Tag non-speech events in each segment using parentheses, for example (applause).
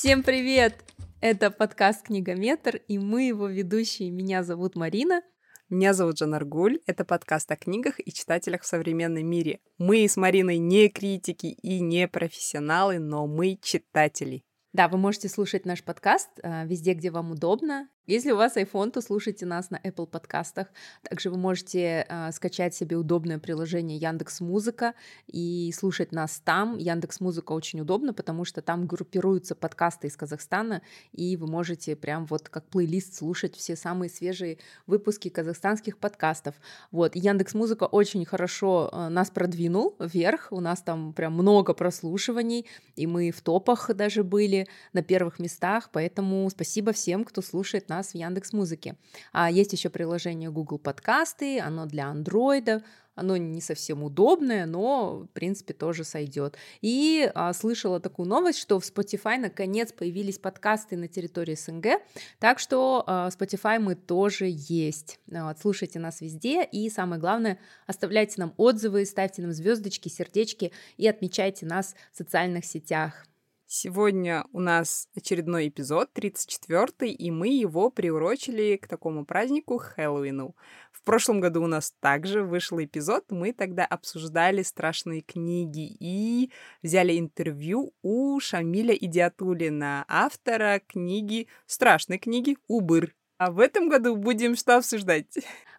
Всем привет! Это подкаст «Книгометр», и мы его ведущие. Меня зовут Марина. Меня зовут Жанаргуль. Это подкаст о книгах и читателях в современном мире. Мы с Мариной не критики и не профессионалы, но мы читатели. Да, вы можете слушать наш подкаст э, везде, где вам удобно. Если у вас iPhone, то слушайте нас на Apple подкастах. Также вы можете э, скачать себе удобное приложение Яндекс Музыка и слушать нас там. Яндекс Музыка очень удобно, потому что там группируются подкасты из Казахстана, и вы можете прям вот как плейлист слушать все самые свежие выпуски казахстанских подкастов. Вот, Яндекс Музыка очень хорошо э, нас продвинул вверх, у нас там прям много прослушиваний, и мы в топах даже были на первых местах, поэтому спасибо всем, кто слушает нас нас в Яндекс Музыке. А есть еще приложение Google Подкасты, оно для андроида, оно не совсем удобное, но, в принципе, тоже сойдет. И а, слышала такую новость, что в Spotify наконец появились подкасты на территории СНГ, так что а, Spotify мы тоже есть. Вот, слушайте нас везде, и самое главное, оставляйте нам отзывы, ставьте нам звездочки, сердечки и отмечайте нас в социальных сетях. Сегодня у нас очередной эпизод, 34-й, и мы его приурочили к такому празднику Хэллоуину. В прошлом году у нас также вышел эпизод, мы тогда обсуждали страшные книги и взяли интервью у Шамиля Идиатулина, автора книги, страшной книги «Убыр». А в этом году будем что обсуждать?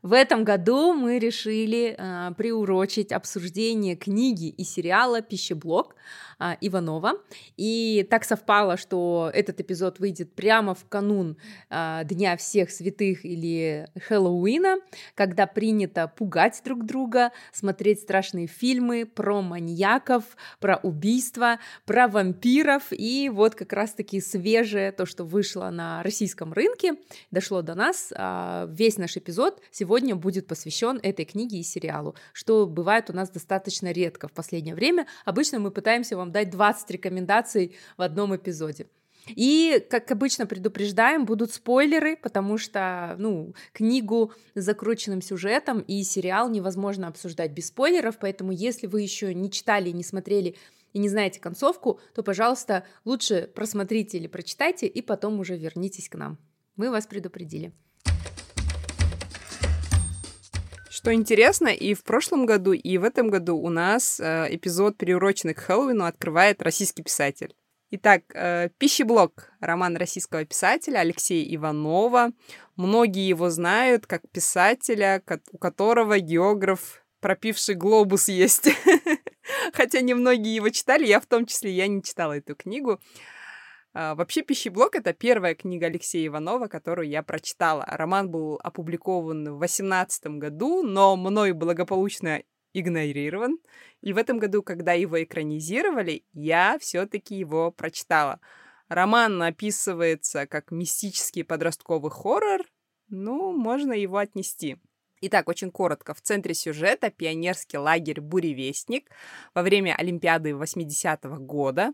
В этом году мы решили э, приурочить обсуждение книги и сериала «Пищеблок» э, Иванова. И так совпало, что этот эпизод выйдет прямо в канун э, Дня всех святых или Хэллоуина, когда принято пугать друг друга, смотреть страшные фильмы про маньяков, про убийства, про вампиров. И вот как раз-таки свежее то, что вышло на российском рынке, дошло до нас. Э, весь наш эпизод сегодня сегодня будет посвящен этой книге и сериалу, что бывает у нас достаточно редко в последнее время. Обычно мы пытаемся вам дать 20 рекомендаций в одном эпизоде. И, как обычно, предупреждаем, будут спойлеры, потому что, ну, книгу с закрученным сюжетом и сериал невозможно обсуждать без спойлеров, поэтому если вы еще не читали, не смотрели и не знаете концовку, то, пожалуйста, лучше просмотрите или прочитайте, и потом уже вернитесь к нам. Мы вас предупредили. Что интересно, и в прошлом году, и в этом году у нас э, эпизод, приуроченный к Хэллоуину, открывает российский писатель. Итак, э, «Пищеблок» — роман российского писателя Алексея Иванова. Многие его знают как писателя, у которого географ пропивший глобус есть. (laughs) Хотя немногие его читали, я в том числе, я не читала эту книгу. А, вообще «Пищеблок» — это первая книга Алексея Иванова, которую я прочитала. Роман был опубликован в 2018 году, но мной благополучно игнорирован. И в этом году, когда его экранизировали, я все-таки его прочитала. Роман описывается как мистический подростковый хоррор, ну, можно его отнести. Итак, очень коротко. В центре сюжета пионерский лагерь «Буревестник» во время Олимпиады 80-го года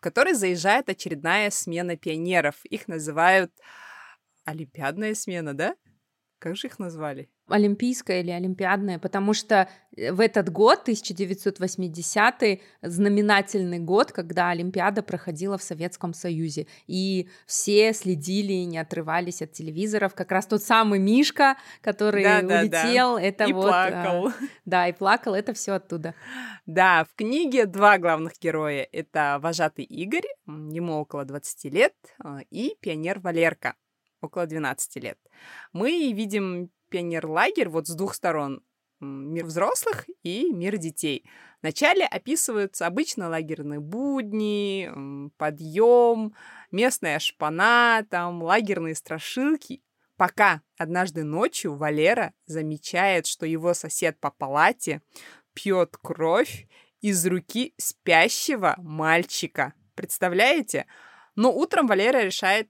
в который заезжает очередная смена пионеров. Их называют Олимпиадная смена, да? Как же их назвали? олимпийская или олимпиадная, потому что э, в этот год, 1980 знаменательный год, когда Олимпиада проходила в Советском Союзе, и все следили, не отрывались от телевизоров, как раз тот самый Мишка, который да, улетел, да. это и вот... плакал. А, да, и плакал, это все оттуда. Да, в книге два главных героя. Это вожатый Игорь, ему около 20 лет, а, и пионер Валерка, около 12 лет. Мы видим пионерлагерь вот с двух сторон. Мир взрослых и мир детей. Вначале описываются обычно лагерные будни, подъем, местная шпана, там лагерные страшилки. Пока однажды ночью Валера замечает, что его сосед по палате пьет кровь из руки спящего мальчика. Представляете? Но утром Валера решает,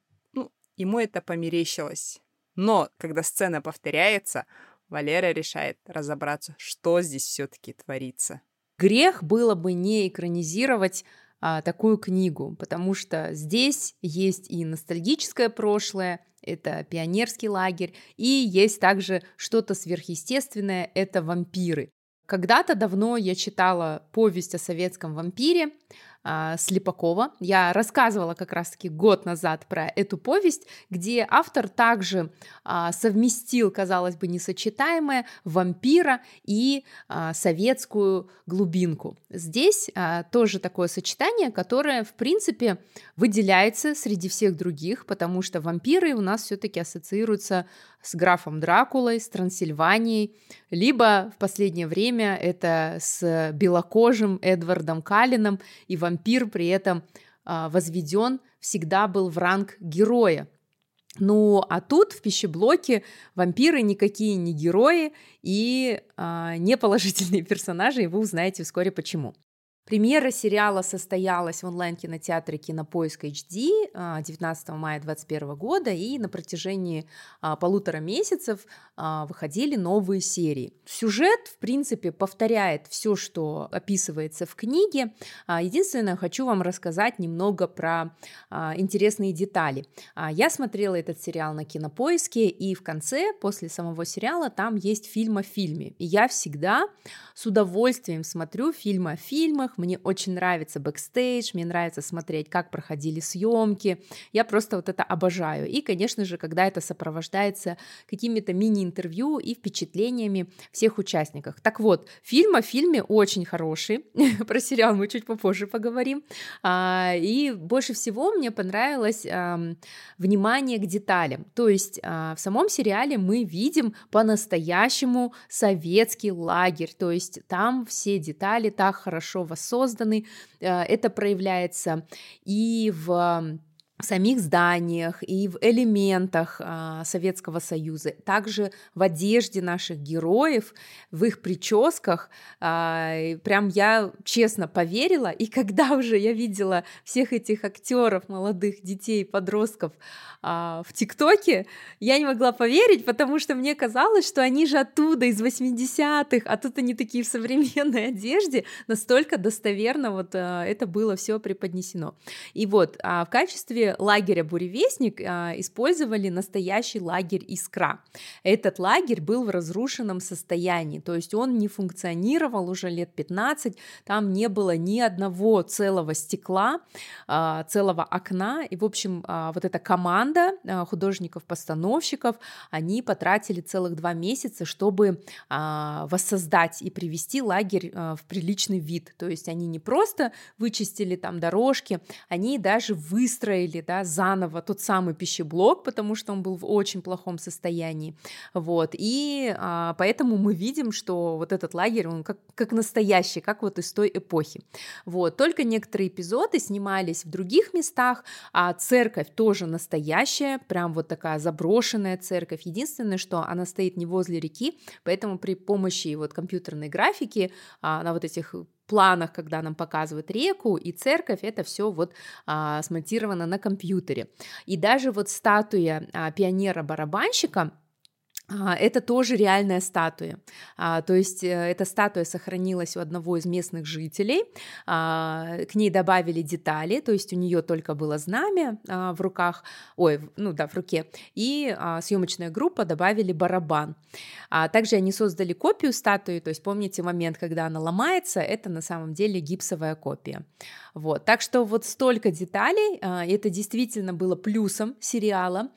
ему это померещилось. Но когда сцена повторяется, Валера решает разобраться, что здесь все-таки творится. Грех было бы не экранизировать а, такую книгу, потому что здесь есть и ностальгическое прошлое, это пионерский лагерь, и есть также что-то сверхъестественное, это вампиры. Когда-то давно я читала повесть о советском вампире, а, Слепакова. Я рассказывала как раз-таки год назад про эту повесть, где автор также а, совместил, казалось бы, несочетаемое вампира и а, советскую глубинку. Здесь тоже такое сочетание, которое, в принципе, выделяется среди всех других, потому что вампиры у нас все-таки ассоциируются с графом Дракулой, с Трансильванией, либо в последнее время это с белокожим Эдвардом Калином, и вампир при этом а, возведен всегда был в ранг героя. Ну, а тут в пищеблоке вампиры никакие не герои и а, не положительные персонажи, и вы узнаете вскоре почему. Премьера сериала состоялась в онлайн-кинотеатре «Кинопоиск HD» 19 мая 2021 года, и на протяжении а, полутора месяцев а, выходили новые серии. Сюжет, в принципе, повторяет все, что описывается в книге. А, единственное, хочу вам рассказать немного про интересные детали. Я смотрела этот сериал на «Кинопоиске», и в конце, после самого сериала, там есть фильм о фильме. И я всегда с удовольствием смотрю фильмы о фильмах, мне очень нравится бэкстейдж, мне нравится смотреть, как проходили съемки. Я просто вот это обожаю. И, конечно же, когда это сопровождается какими-то мини-интервью и впечатлениями всех участников. Так вот, фильм о фильме очень хороший. (laughs) Про сериал мы чуть попозже поговорим. А, и больше всего мне понравилось внимание к деталям. То есть а, в самом сериале мы видим по-настоящему советский лагерь. То есть там все детали так хорошо воссозданы созданы. Э, это проявляется и в в самих зданиях и в элементах а, Советского Союза, также в одежде наших героев, в их прическах. А, прям я честно поверила, и когда уже я видела всех этих актеров, молодых детей, подростков а, в ТикТоке, я не могла поверить, потому что мне казалось, что они же оттуда, из 80-х, а тут они такие в современной одежде, настолько достоверно вот это было все преподнесено. И вот в качестве лагеря «Буревестник» а, использовали настоящий лагерь «Искра». Этот лагерь был в разрушенном состоянии, то есть он не функционировал уже лет 15, там не было ни одного целого стекла, а, целого окна, и, в общем, а, вот эта команда художников-постановщиков, они потратили целых два месяца, чтобы воссоздать и привести лагерь в приличный вид, то есть они не просто вычистили там дорожки, они даже выстроили открыли, да, заново тот самый пищеблок, потому что он был в очень плохом состоянии, вот, и а, поэтому мы видим, что вот этот лагерь, он как, как настоящий, как вот из той эпохи, вот, только некоторые эпизоды снимались в других местах, а церковь тоже настоящая, прям вот такая заброшенная церковь, единственное, что она стоит не возле реки, поэтому при помощи вот компьютерной графики а, на вот этих планах, когда нам показывают реку и церковь, это все вот а, смонтировано на компьютере. И даже вот статуя а, пионера-барабанщика, это тоже реальная статуя. А, то есть э, эта статуя сохранилась у одного из местных жителей. А, к ней добавили детали, то есть у нее только было знамя в руках, ой, ну да, в руке, и съемочная группа добавили барабан. Также они создали копию статуи, то есть помните момент, когда она ломается, это на самом деле гипсовая копия. Вот. Так что вот столько деталей, это действительно было плюсом сериала.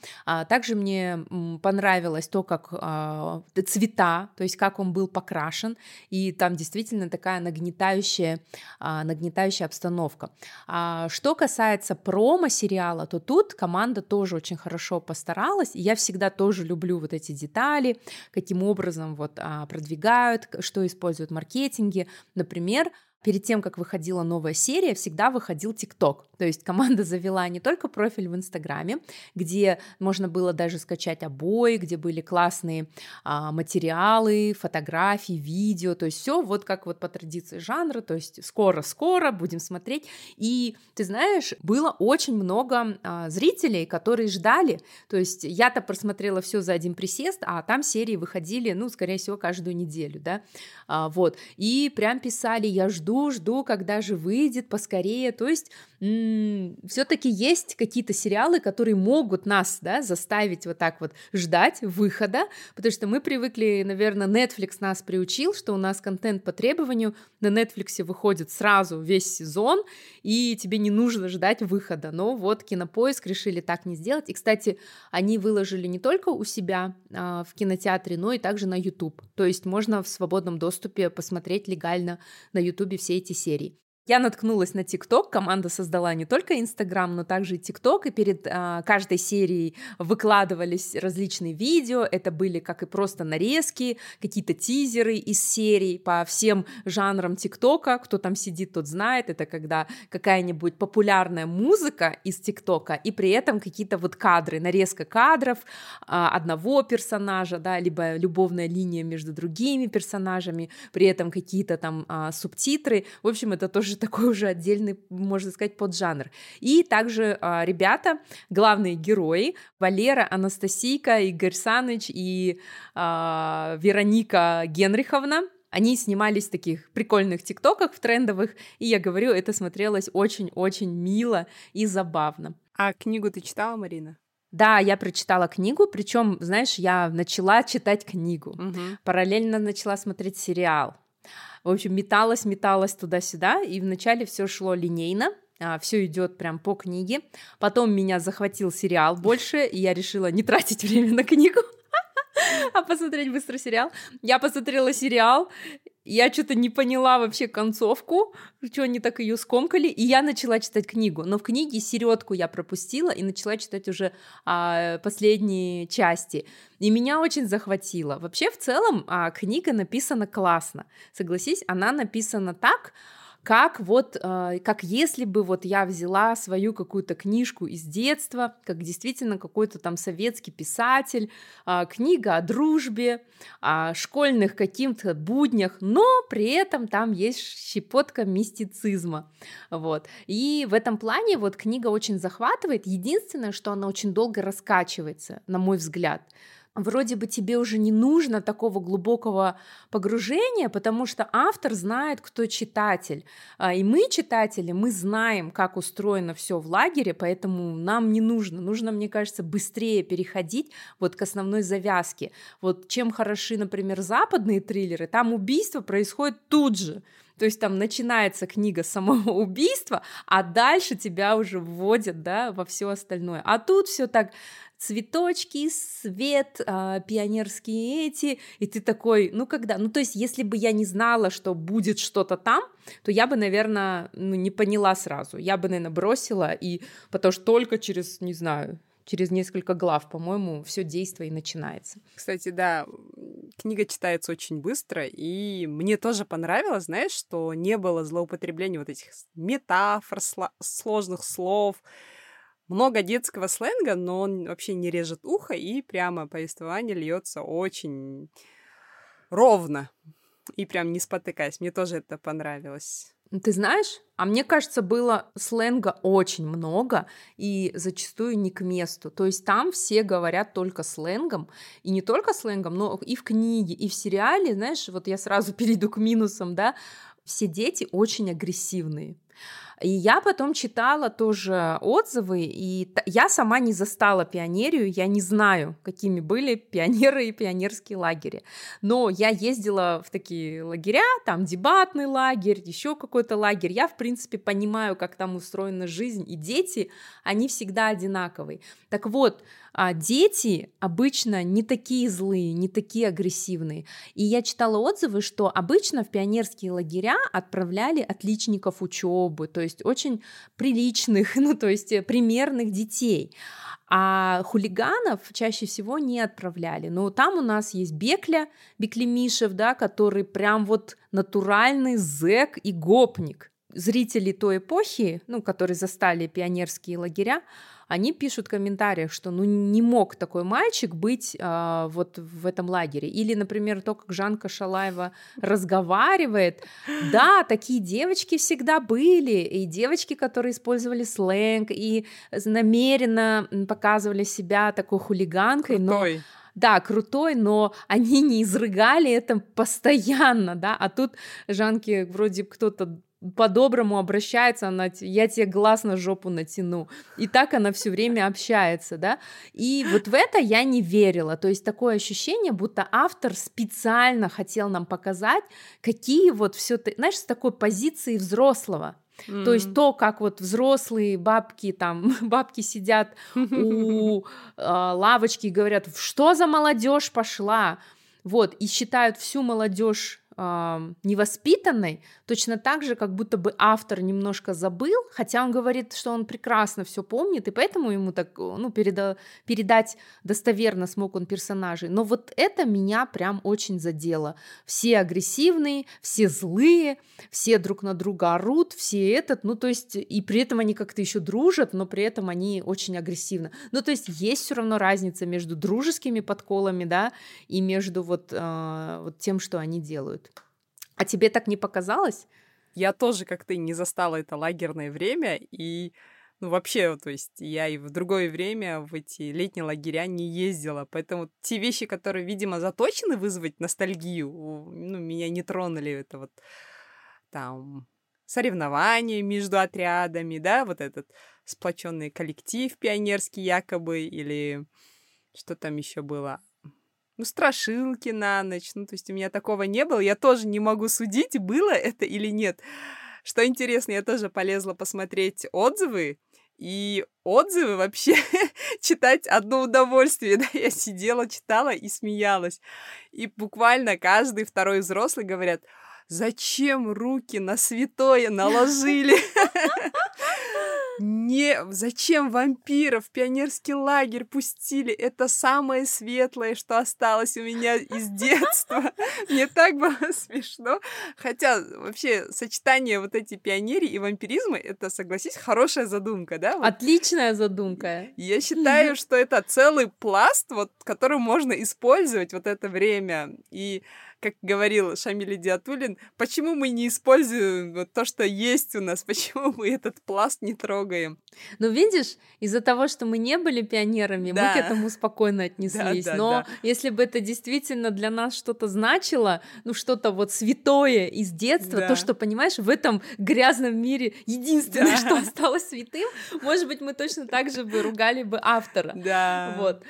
Также мне понравилось то, как э, цвета, то есть как он был покрашен, и там действительно такая нагнетающая, нагнетающая обстановка. А, что касается промо-сериала, то тут команда тоже очень хорошо постаралась, я всегда тоже люблю вот эти детали, каким образом вот продвигают, что используют в маркетинге. Например, перед тем, как выходила новая серия, всегда выходил ТикТок. То есть команда (laughs) завела не только профиль в Инстаграме, где можно было даже скачать обои, где были классные а, материалы, фотографии, видео, то есть все вот как вот по традиции жанра, то есть скоро-скоро будем смотреть. И ты знаешь, было очень много а, зрителей, которые ждали, то есть я-то просмотрела все за один присест, а там серии выходили, ну, скорее всего, каждую неделю, да, а, вот, и прям писали, я жду жду, жду, когда же выйдет поскорее. То есть все-таки есть какие-то сериалы, которые могут нас, да, заставить вот так вот ждать выхода, потому что мы привыкли, наверное, Netflix нас приучил, что у нас контент по требованию на Netflix выходит сразу весь сезон, и тебе не нужно ждать выхода. Но вот Кинопоиск решили так не сделать. И, кстати, они выложили не только у себя а, в кинотеатре, но и также на YouTube. То есть можно в свободном доступе посмотреть легально на YouTube все эти серии. Я наткнулась на ТикТок, команда создала не только Инстаграм, но также и ТикТок, и перед а, каждой серией выкладывались различные видео, это были как и просто нарезки, какие-то тизеры из серий по всем жанрам ТикТока, кто там сидит, тот знает, это когда какая-нибудь популярная музыка из ТикТока, и при этом какие-то вот кадры, нарезка кадров а, одного персонажа, да, либо любовная линия между другими персонажами, при этом какие-то там а, субтитры, в общем, это тоже тоже такой уже отдельный, можно сказать, поджанр. И также а, ребята, главные герои, Валера, Анастасийка, Игорь Саныч и а, Вероника Генриховна, они снимались в таких прикольных тиктоках, в трендовых, и я говорю, это смотрелось очень-очень мило и забавно. А книгу ты читала, Марина? Да, я прочитала книгу, причем, знаешь, я начала читать книгу, угу. параллельно начала смотреть сериал. В общем, металась, металась туда-сюда, и вначале все шло линейно, а, все идет прям по книге. Потом меня захватил сериал больше, и я решила не тратить (laughs) время на книгу, (laughs) а посмотреть быстро сериал. Я посмотрела сериал, я что-то не поняла вообще концовку, что они так ее скомкали, и я начала читать книгу. Но в книге середку я пропустила и начала читать уже а, последние части. И меня очень захватило. Вообще, в целом, а, книга написана классно. Согласись, она написана так, как вот, э, как если бы вот я взяла свою какую-то книжку из детства, как действительно какой-то там советский писатель, э, книга о дружбе, о школьных каких-то буднях, но при этом там есть щепотка мистицизма, вот. И в этом плане вот книга очень захватывает. Единственное, что она очень долго раскачивается, на мой взгляд вроде бы тебе уже не нужно такого глубокого погружения, потому что автор знает, кто читатель. А, и мы, читатели, мы знаем, как устроено все в лагере, поэтому нам не нужно. Нужно, мне кажется, быстрее переходить вот к основной завязке. Вот чем хороши, например, западные триллеры, там убийство происходит тут же. То есть там начинается книга самого (laughs) убийства, а дальше тебя уже вводят да, во все остальное. А тут все так цветочки, свет, э, пионерские эти, и ты такой, ну когда, ну то есть если бы я не знала, что будет что-то там, то я бы, наверное, ну, не поняла сразу, я бы, наверное, бросила, и потому что только через, не знаю, через несколько глав, по-моему, все действие и начинается. Кстати, да, книга читается очень быстро, и мне тоже понравилось, знаешь, что не было злоупотребления вот этих метафор, сложных слов, много детского сленга, но он вообще не режет ухо, и прямо повествование льется очень ровно и прям не спотыкаясь. Мне тоже это понравилось. Ты знаешь, а мне кажется, было сленга очень много и зачастую не к месту. То есть там все говорят только сленгом, и не только сленгом, но и в книге, и в сериале, знаешь, вот я сразу (laughs) перейду к минусам, да, все дети очень агрессивные. И я потом читала тоже отзывы, и я сама не застала пионерию, я не знаю, какими были пионеры и пионерские лагеря. Но я ездила в такие лагеря, там дебатный лагерь, еще какой-то лагерь. Я, в принципе, понимаю, как там устроена жизнь, и дети, они всегда одинаковые. Так вот, а дети обычно не такие злые, не такие агрессивные. И я читала отзывы, что обычно в пионерские лагеря отправляли отличников учебы, то есть очень приличных, (laughs) ну то есть э, примерных детей. А хулиганов чаще всего не отправляли. Но там у нас есть Бекля, Беклемишев, да, который прям вот натуральный зэк и гопник. Зрители той эпохи, ну, которые застали пионерские лагеря, они пишут в комментариях, что ну не мог такой мальчик быть э, вот в этом лагере. Или, например, то, как Жанка Шалаева разговаривает. Да, такие девочки всегда были, и девочки, которые использовали сленг, и намеренно показывали себя такой хулиганкой. Крутой. Но да, крутой, но они не изрыгали это постоянно, да, а тут Жанки вроде кто-то по-доброму обращается, она, я тебе глаз на жопу натяну. И так она все время общается, да. И вот в это я не верила. То есть такое ощущение, будто автор специально хотел нам показать, какие вот все, знаешь, с такой позиции взрослого. Mm-hmm. То есть то, как вот взрослые бабки там, (laughs) бабки сидят у э, лавочки и говорят, что за молодежь пошла, вот, и считают всю молодежь э, невоспитанной, точно так же, как будто бы автор немножко забыл, хотя он говорит, что он прекрасно все помнит, и поэтому ему так, ну, переда- передать достоверно смог он персонажей. Но вот это меня прям очень задело. Все агрессивные, все злые, все друг на друга орут, все этот, ну, то есть, и при этом они как-то еще дружат, но при этом они очень агрессивны. Ну, то есть, есть все равно разница между дружескими подколами, да, и между вот, э, вот тем, что они делают. А тебе так не показалось? Я тоже, как ты, не застала это лагерное время, и ну, вообще, то есть я и в другое время в эти летние лагеря не ездила, поэтому те вещи, которые, видимо, заточены вызвать ностальгию, ну, меня не тронули. Это вот там соревнования между отрядами, да, вот этот сплоченный коллектив пионерский якобы, или что там еще было, ну, страшилки на ночь. Ну, то есть у меня такого не было. Я тоже не могу судить, было это или нет. Что интересно, я тоже полезла посмотреть отзывы, и отзывы вообще (laughs) читать одно удовольствие. (laughs) Да? Я сидела, читала и смеялась. И буквально каждый второй взрослый говорят, зачем руки на святое наложили? (laughs) Не, зачем вампиров пионерский лагерь пустили? Это самое светлое, что осталось у меня из детства. (laughs) Мне так было смешно. Хотя вообще сочетание вот эти пионерии и вампиризма, это, согласись, хорошая задумка, да? Вот. Отличная задумка. Я считаю, (laughs) что это целый пласт, вот, который можно использовать вот это время. И как говорил Шамиль Диатулин, почему мы не используем вот то, что есть у нас, почему мы этот пласт не трогаем? Ну, видишь, из-за того, что мы не были пионерами, да. мы к этому спокойно отнеслись. Да, да, Но да. если бы это действительно для нас что-то значило, ну, что-то вот святое из детства, да. то, что, понимаешь, в этом грязном мире единственное, да. что осталось святым, может быть, мы точно так же бы ругали бы автора. Да. Вот.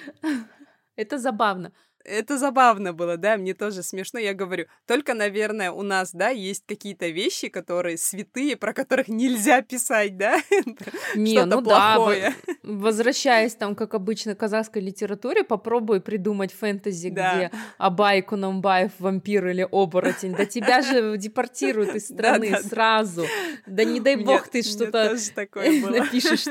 Это забавно это забавно было, да, мне тоже смешно, я говорю, только, наверное, у нас, да, есть какие-то вещи, которые святые, про которых нельзя писать, да, (laughs) Не, ну плохое. да, возвращаясь там, как обычно, к казахской литературе, попробуй придумать фэнтези, да. где Абай Кунамбаев вампир или оборотень, да тебя же (laughs) депортируют из страны да, да, сразу, да не дай бог ты что-то (laughs) напишешь.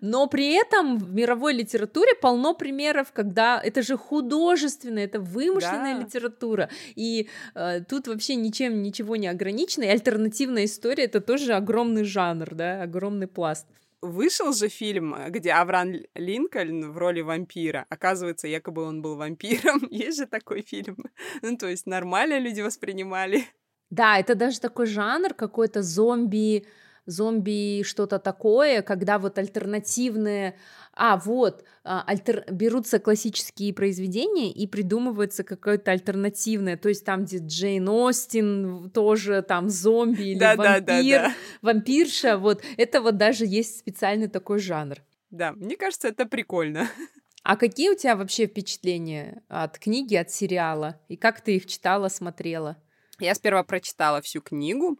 Но при этом в мировой литературе полно примеров, когда это же художественная, это вымышленная да. литература. И э, тут вообще ничем ничего не ограничено. И альтернативная история это тоже огромный жанр, да, огромный пласт. Вышел же фильм, где Авраам Линкольн в роли вампира. Оказывается, якобы он был вампиром. (laughs) Есть же такой фильм. Ну, то есть нормально люди воспринимали. Да, это даже такой жанр какой-то зомби зомби что-то такое, когда вот альтернативные, а вот а, альтер... берутся классические произведения и придумывается какое-то альтернативное, то есть там где Джейн Остин тоже там зомби или да, вампир, да, да, да. вампирша, вот это вот даже есть специальный такой жанр. Да, мне кажется, это прикольно. (laughs) А какие у тебя вообще впечатления от книги, от сериала? И как ты их читала, смотрела? Я сперва прочитала всю книгу,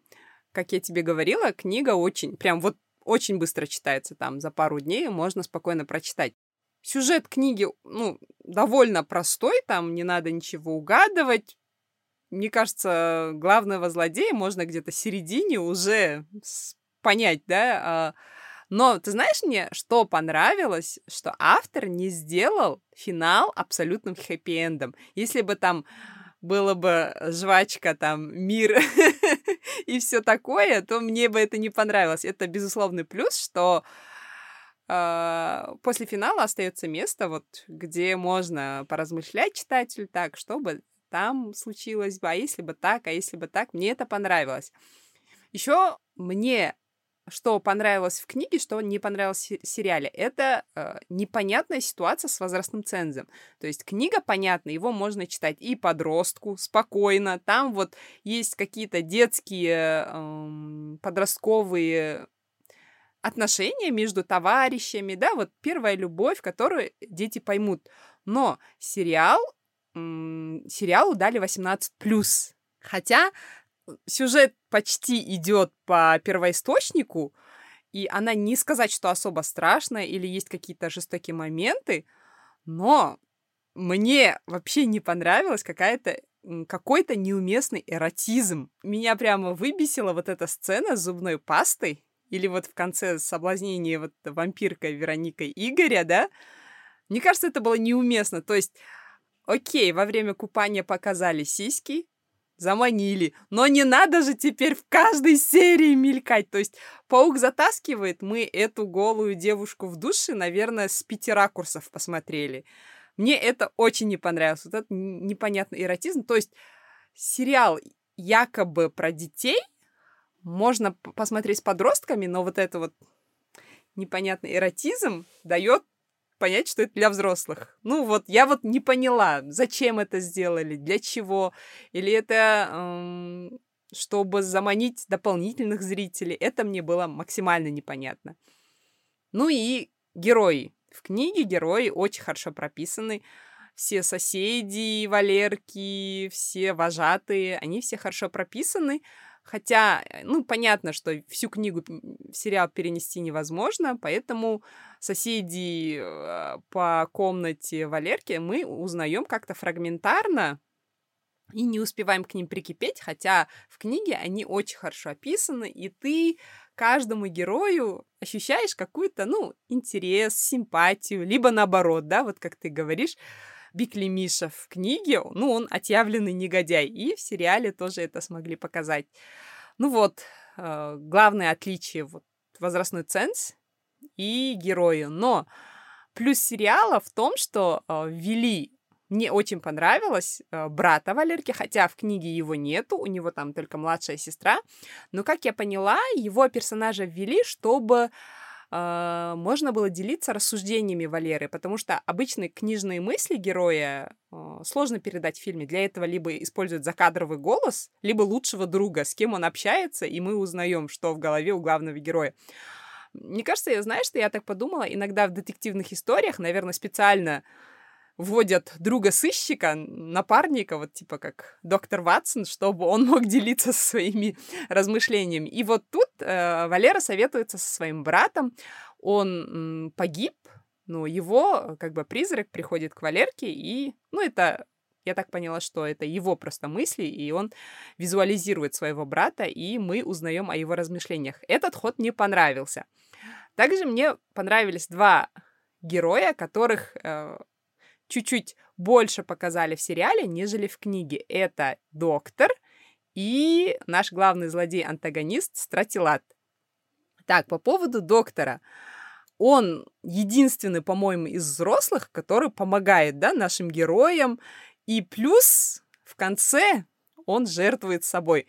как я тебе говорила, книга очень, прям вот очень быстро читается там, за пару дней можно спокойно прочитать. Сюжет книги, ну, довольно простой, там не надо ничего угадывать. Мне кажется, главного злодея можно где-то середине уже понять, да. А, но ты знаешь мне, что понравилось, что автор не сделал финал абсолютным хэппи-эндом. Если бы там было бы жвачка, там, мир (laughs) и все такое, то мне бы это не понравилось. Это безусловный плюс, что э, после финала остается место, вот, где можно поразмышлять читатель так, чтобы там случилось бы, а если бы так, а если бы так, мне это понравилось. Еще мне что понравилось в книге, что не понравилось в сериале. Это э, непонятная ситуация с возрастным цензом. То есть книга понятна, его можно читать и подростку спокойно. Там вот есть какие-то детские, э, подростковые отношения между товарищами, да, вот первая любовь, которую дети поймут. Но сериал, м- сериалу дали 18+. Хотя сюжет почти идет по первоисточнику, и она не сказать, что особо страшная или есть какие-то жестокие моменты, но мне вообще не понравилась какая-то какой-то неуместный эротизм. Меня прямо выбесила вот эта сцена с зубной пастой, или вот в конце соблазнения вот вампиркой Вероникой Игоря, да? Мне кажется, это было неуместно. То есть, окей, во время купания показали сиськи, заманили. Но не надо же теперь в каждой серии мелькать. То есть паук затаскивает, мы эту голую девушку в душе, наверное, с пяти ракурсов посмотрели. Мне это очень не понравилось. Вот этот непонятный эротизм. То есть сериал якобы про детей можно посмотреть с подростками, но вот это вот непонятный эротизм дает понять, что это для взрослых. Ну вот, я вот не поняла, зачем это сделали, для чего. Или это эм, чтобы заманить дополнительных зрителей. Это мне было максимально непонятно. Ну и герои. В книге герои очень хорошо прописаны. Все соседи, Валерки, все вожатые, они все хорошо прописаны. Хотя, э, ну, понятно, что всю книгу в сериал перенести невозможно, поэтому соседи э, по комнате Валерки мы узнаем как-то фрагментарно и не успеваем к ним прикипеть, хотя в книге они очень хорошо описаны, и ты каждому герою ощущаешь какую-то, ну, интерес, симпатию, либо наоборот, да, вот как ты говоришь, Бикли Миша в книге, ну, он отъявленный негодяй, и в сериале тоже это смогли показать. Ну вот, э, главное отличие вот возрастной ценз и герои. Но плюс сериала в том, что э, ввели мне очень понравилось э, брата Валерки, хотя в книге его нету, у него там только младшая сестра. Но, как я поняла, его персонажа ввели, чтобы э, можно было делиться рассуждениями Валеры, потому что обычные книжные мысли героя э, сложно передать в фильме. Для этого либо используют закадровый голос, либо лучшего друга, с кем он общается, и мы узнаем, что в голове у главного героя. Мне кажется, я знаю, что я так подумала, иногда в детективных историях, наверное, специально вводят друга-сыщика, напарника, вот типа как доктор Ватсон, чтобы он мог делиться своими размышлениями. И вот тут э, Валера советуется со своим братом. Он м, погиб, но его как бы призрак приходит к Валерке, и, ну, это я так поняла, что это его просто мысли, и он визуализирует своего брата, и мы узнаем о его размышлениях. Этот ход мне понравился. Также мне понравились два героя, которых э, чуть-чуть больше показали в сериале, нежели в книге. Это доктор и наш главный злодей-антагонист Стратилат. Так, по поводу доктора. Он единственный, по-моему, из взрослых, который помогает, да, нашим героям. И плюс в конце он жертвует собой.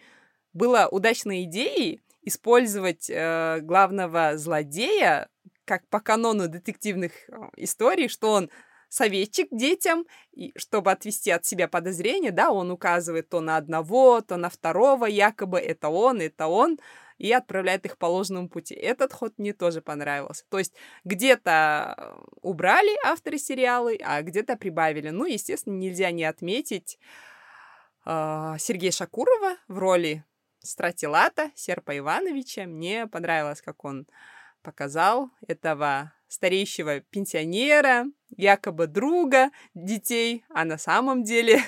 Была удачной идеей использовать э, главного злодея как по канону детективных э, историй, что он советчик детям, и чтобы отвести от себя подозрения, да, он указывает то на одного, то на второго, якобы это он, это он, и отправляет их по ложному пути. Этот ход мне тоже понравился. То есть где-то убрали авторы сериалы, а где-то прибавили. Ну, естественно, нельзя не отметить э, Сергея Шакурова в роли Стратилата, Серпа Ивановича. Мне понравилось, как он показал этого стареющего пенсионера, якобы друга детей, а на самом деле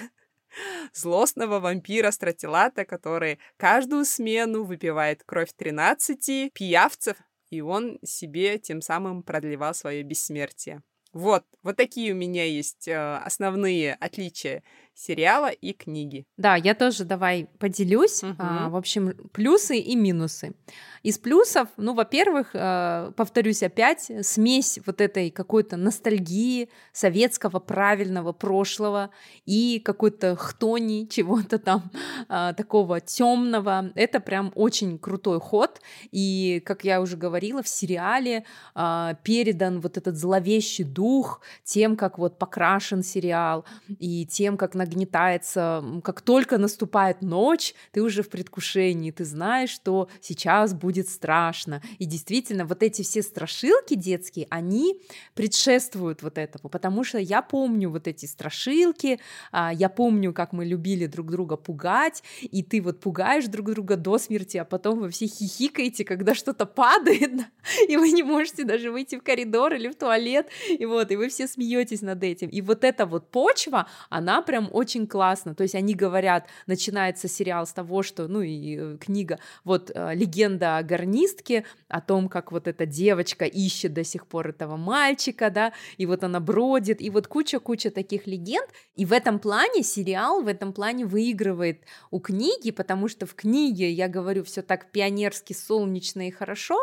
(laughs) злостного вампира Стратилата, который каждую смену выпивает кровь 13 пиявцев, и он себе тем самым продлевал свое бессмертие. Вот, вот такие у меня есть э, основные отличия сериала и книги. Да, я тоже давай поделюсь. Мгм. А, в общем, плюсы и минусы. Из плюсов, ну, во-первых, э, повторюсь опять, смесь вот этой какой-то ностальгии советского правильного прошлого и какой-то хтони, чего-то там а, такого темного. Это прям очень крутой ход. И, как я уже говорила, в сериале а, передан вот этот зловещий дух тем, как вот покрашен сериал и тем, как нагнетается, как только наступает ночь, ты уже в предвкушении, ты знаешь, что сейчас будет страшно. И действительно, вот эти все страшилки детские, они предшествуют вот этому, потому что я помню вот эти страшилки, а, я помню, как мы любили друг друга пугать, и ты вот пугаешь друг друга до смерти, а потом вы все хихикаете, когда что-то падает, и вы не можете даже выйти в коридор или в туалет, и вот, и вы все смеетесь над этим. И вот эта вот почва, она прям очень классно. То есть они говорят, начинается сериал с того, что, ну и э, книга, вот э, легенда о гарнистке, о том, как вот эта девочка ищет до сих пор этого мальчика, да, и вот она бродит, и вот куча-куча таких легенд. И в этом плане сериал в этом плане выигрывает у книги, потому что в книге, я говорю, все так пионерски, солнечно и хорошо,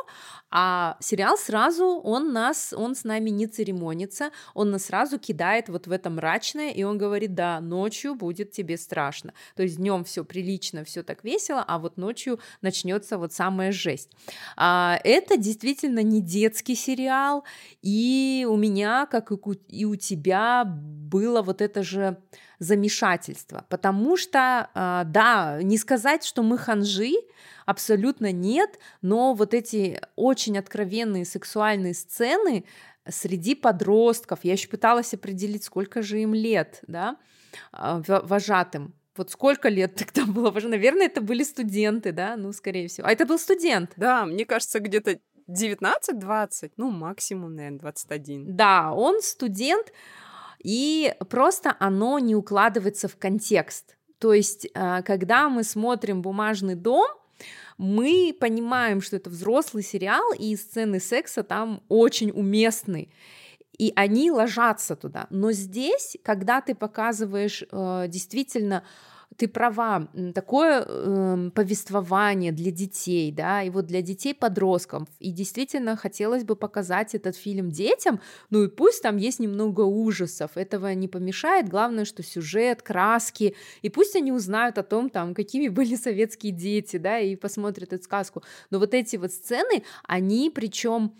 а сериал сразу, он нас, он с нами не церемонится, он нас сразу кидает вот в это мрачное, и он говорит, да, ночью будет тебе страшно. То есть днем все прилично, все так весело, а вот ночью начнется вот самая жесть. А, это действительно не детский сериал, и у меня, как и у, тебя, было вот это же замешательство, потому что, а, да, не сказать, что мы ханжи, абсолютно нет, но вот эти очень откровенные сексуальные сцены среди подростков, я еще пыталась определить, сколько же им лет, да, вожатым. Вот сколько лет тогда (laughs) было? Наверное, это были студенты, да, ну, скорее всего. А это был студент. Да, мне кажется, где-то 19-20, ну, максимум, наверное, 21. Да, он студент, и просто оно не укладывается в контекст. То есть, а, когда мы смотрим «Бумажный дом», мы понимаем, что это взрослый сериал, и сцены секса там очень уместны. И они ложатся туда. Но здесь, когда ты показываешь э, действительно ты права, такое эм, повествование для детей, да, и вот для детей-подростков. И действительно хотелось бы показать этот фильм детям, ну и пусть там есть немного ужасов, этого не помешает, главное, что сюжет, краски, и пусть они узнают о том, там, какими (laughs) были советские дети, да, и посмотрят эту сказку. Но вот эти вот сцены, они причем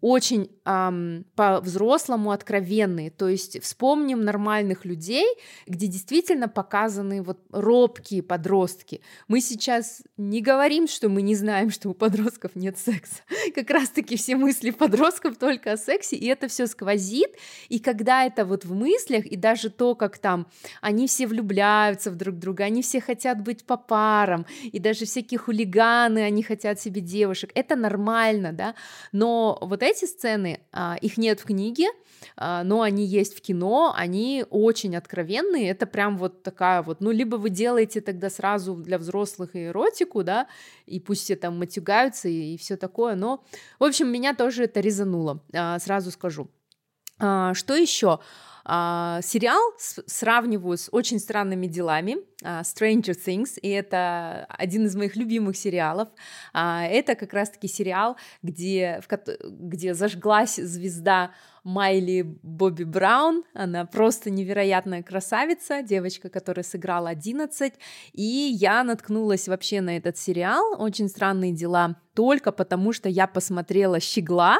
очень ам, по-взрослому откровенные. То есть вспомним нормальных людей, где действительно показаны вот робкие подростки. Мы сейчас не говорим, что мы не знаем, что у подростков нет секса. (laughs) Как раз-таки все мысли подростков только о сексе, и это все сквозит. И когда это вот в мыслях, и даже то, как там они все влюбляются в друг друга, они все хотят быть по парам, и даже всякие хулиганы, они хотят себе девушек, это нормально, да, но вот эти сцены, а, их нет в книге, а, но они есть в кино, они очень откровенные, это прям вот такая вот, ну, либо вы делаете тогда сразу для взрослых эротику, да, и пусть все там матюгаются и, и все такое, но, в общем, меня тоже это резануло, а, сразу скажу. Что еще? А, сериал с- сравниваю с очень странными делами а, Stranger Things, и это один из моих любимых сериалов. А, Это как раз-таки сериал, где, в где зажглась звезда Майли Бобби Браун. Она просто невероятная красавица, девочка, которая сыграла 11. И я наткнулась вообще на этот сериал «Очень странные дела» только потому, что я посмотрела «Щегла»,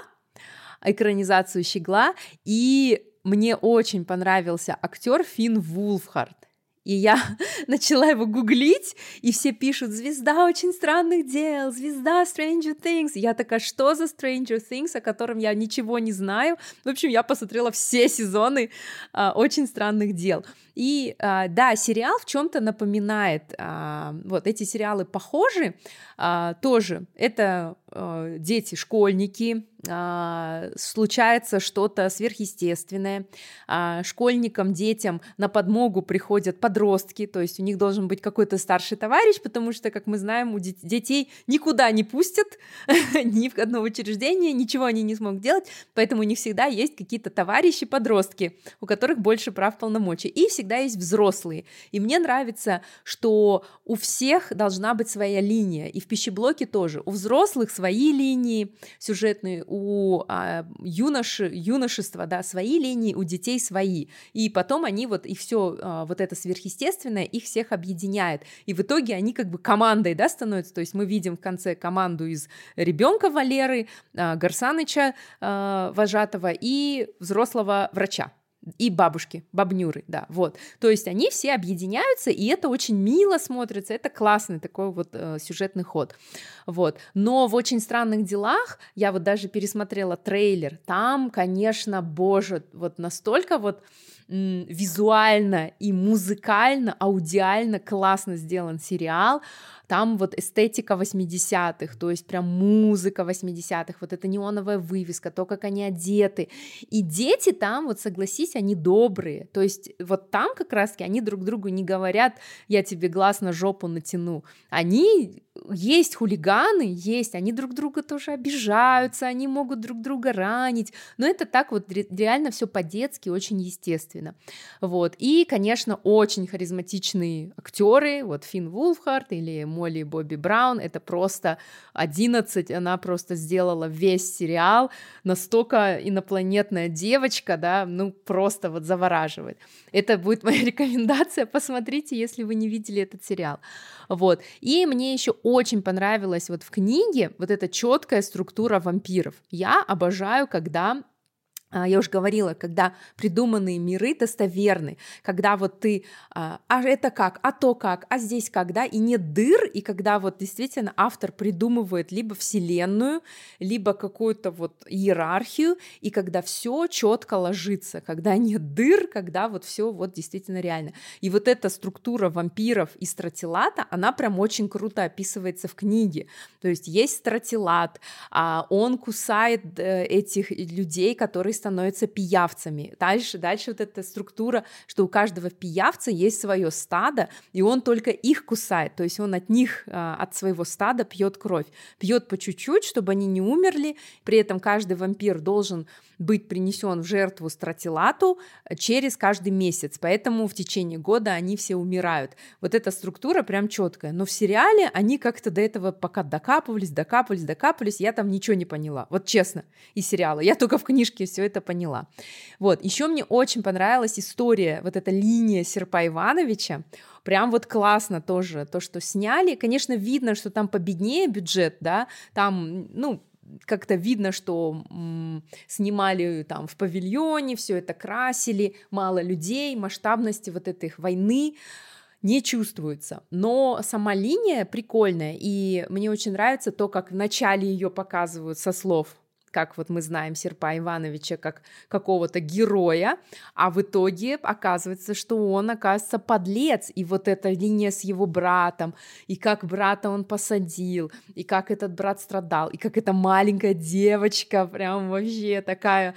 экранизацию «Щегла», и мне очень понравился актер Финн Вулфхард. И я (laughs) начала его гуглить, и все пишут «Звезда очень странных дел», «Звезда Stranger Things». Я такая, что за Stranger Things, о котором я ничего не знаю? В общем, я посмотрела все сезоны а, «Очень странных дел». И а, да, сериал в чем-то напоминает, а, вот эти сериалы похожи, а, тоже. Это э, дети, школьники, случается что-то сверхъестественное, школьникам, детям на подмогу приходят подростки, то есть у них должен быть какой-то старший товарищ, потому что, как мы знаем, у детей никуда не пустят, (laughs) ни в одно учреждение, ничего они не смогут делать, поэтому у них всегда есть какие-то товарищи-подростки, у которых больше прав полномочий, и всегда есть взрослые. И мне нравится, что у всех должна быть своя линия, и в пищеблоке тоже. У взрослых свои линии сюжетные, у а, юнош, юношества, да, свои линии, у детей свои. И потом они вот, и все а, вот это сверхъестественное их всех объединяет. И в итоге они как бы командой, да, становятся. То есть мы видим в конце команду из ребенка Валеры, а, Гарсаныча а, вожатого и взрослого врача и бабушки, бабнюры, да, вот. То есть они все объединяются, и это очень мило смотрится, это классный такой вот э, сюжетный ход, вот. Но в «Очень странных делах» я вот даже пересмотрела трейлер, там, конечно, боже, вот настолько вот визуально и музыкально, аудиально классно сделан сериал, там вот эстетика 80-х, то есть прям музыка 80-х, вот эта неоновая вывеска, то, как они одеты. И дети там, вот согласись, они добрые. То есть вот там как раз-таки они друг другу не говорят, я тебе глаз на жопу натяну. Они есть хулиганы, есть, они друг друга тоже обижаются, они могут друг друга ранить, но это так вот реально все по-детски, очень естественно. Вот. И, конечно, очень харизматичные актеры, вот Финн Вулфхарт или Молли Бобби Браун, это просто 11, она просто сделала весь сериал, настолько инопланетная девочка, да, ну просто вот завораживает. Это будет моя (laughs) рекомендация, посмотрите, если вы не видели этот сериал. Вот. И мне еще очень понравилась вот в книге вот эта четкая структура вампиров. Я обожаю, когда я уже говорила, когда придуманные миры достоверны, когда вот ты, а, а это как, а то как, а здесь как, да, и нет дыр, и когда вот действительно автор придумывает либо вселенную, либо какую-то вот иерархию, и когда все четко ложится, когда нет дыр, когда вот все вот действительно реально. И вот эта структура вампиров и стратилата, она прям очень круто описывается в книге. То есть есть стратилат, а он кусает э, этих людей, которые становятся пиявцами. Дальше, дальше вот эта структура, что у каждого пиявца есть свое стадо, и он только их кусает, то есть он от них, а, от своего стада пьет кровь, пьет по чуть-чуть, чтобы они не умерли, при этом каждый вампир должен быть принесен в жертву стратилату через каждый месяц, поэтому в течение года они все умирают. Вот эта структура прям четкая, но в сериале они как-то до этого пока докапывались, докапывались, докапывались, я там ничего не поняла, вот честно, из сериала, я только в книжке все это поняла. Вот, еще мне очень понравилась история, вот эта линия Серпа Ивановича, прям вот классно тоже то, что сняли. Конечно, видно, что там победнее бюджет, да, там, ну, как-то видно, что м, снимали там в павильоне, все это красили, мало людей, масштабности вот этой войны не чувствуется. Но сама линия прикольная, и мне очень нравится то, как в начале ее показывают со слов как вот мы знаем Серпа Ивановича как какого-то героя, а в итоге оказывается, что он, оказывается, подлец, и вот эта линия с его братом, и как брата он посадил, и как этот брат страдал, и как эта маленькая девочка прям вообще такая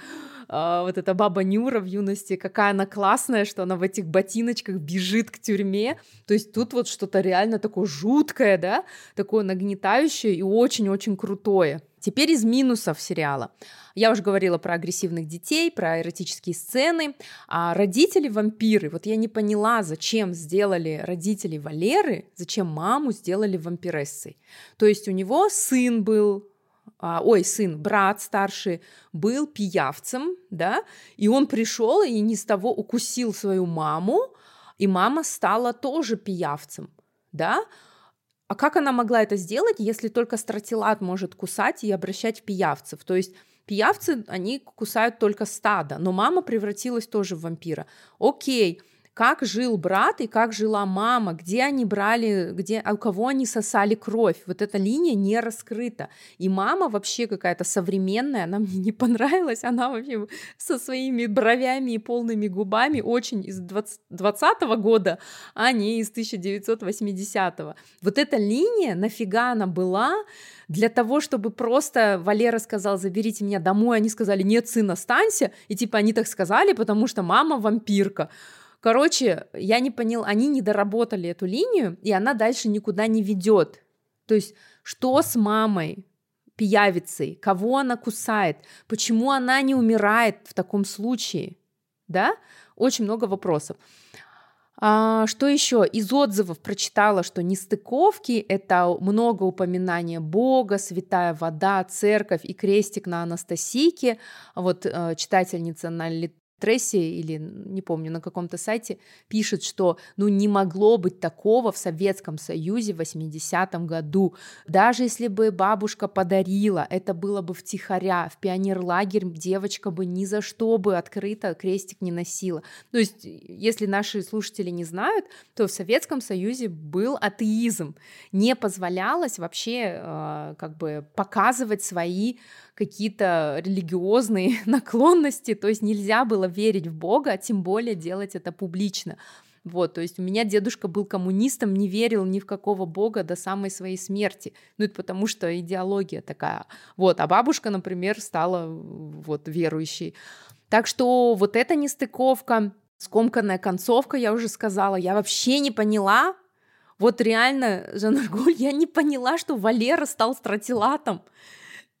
Uh, вот эта баба Нюра в юности, какая она классная, что она в этих ботиночках бежит к тюрьме. То есть тут вот что-то реально такое жуткое, да, такое нагнетающее и очень-очень крутое. Теперь из минусов сериала. Я уже говорила про агрессивных детей, про эротические сцены. А родители вампиры, вот я не поняла, зачем сделали родители Валеры, зачем маму сделали вампирессой. То есть у него сын был, а, ой, сын, брат старший, был пиявцем, да, и он пришел и не с того укусил свою маму, и мама стала тоже пиявцем, да, а как она могла это сделать, если только стратилат может кусать и обращать в пиявцев? То есть пиявцы, они кусают только стадо, но мама превратилась тоже в вампира. Окей, как жил брат и как жила мама, где они брали, где, а у кого они сосали кровь. Вот эта линия не раскрыта. И мама вообще какая-то современная, она мне не понравилась, она вообще со своими бровями и полными губами очень из 20, 20 года, а не из 1980-го. Вот эта линия, нафига она была, для того, чтобы просто Валера сказал, заберите меня домой, они сказали, нет, сын, останься, и типа они так сказали, потому что мама вампирка. Короче, я не понял, они не доработали эту линию, и она дальше никуда не ведет. То есть, что с мамой? пиявицей, кого она кусает, почему она не умирает в таком случае, да? Очень много вопросов. А, что еще? Из отзывов прочитала, что нестыковки — это много упоминания Бога, святая вода, церковь и крестик на Анастасийке. Вот э, читательница на Тресси или не помню на каком-то сайте пишет, что ну не могло быть такого в Советском Союзе в 80-м году. Даже если бы бабушка подарила, это было бы втихаря, в пионерлагерь девочка бы ни за что бы открыто крестик не носила. То есть, если наши слушатели не знают, то в Советском Союзе был атеизм. Не позволялось вообще э, как бы показывать свои какие-то религиозные (laughs) наклонности, то есть нельзя было верить в Бога, а тем более делать это публично. Вот, то есть у меня дедушка был коммунистом, не верил ни в какого бога до самой своей смерти. Ну, это потому что идеология такая. Вот, а бабушка, например, стала вот верующей. Так что вот эта нестыковка, скомканная концовка, я уже сказала, я вообще не поняла, вот реально, Жан я не поняла, что Валера стал стратилатом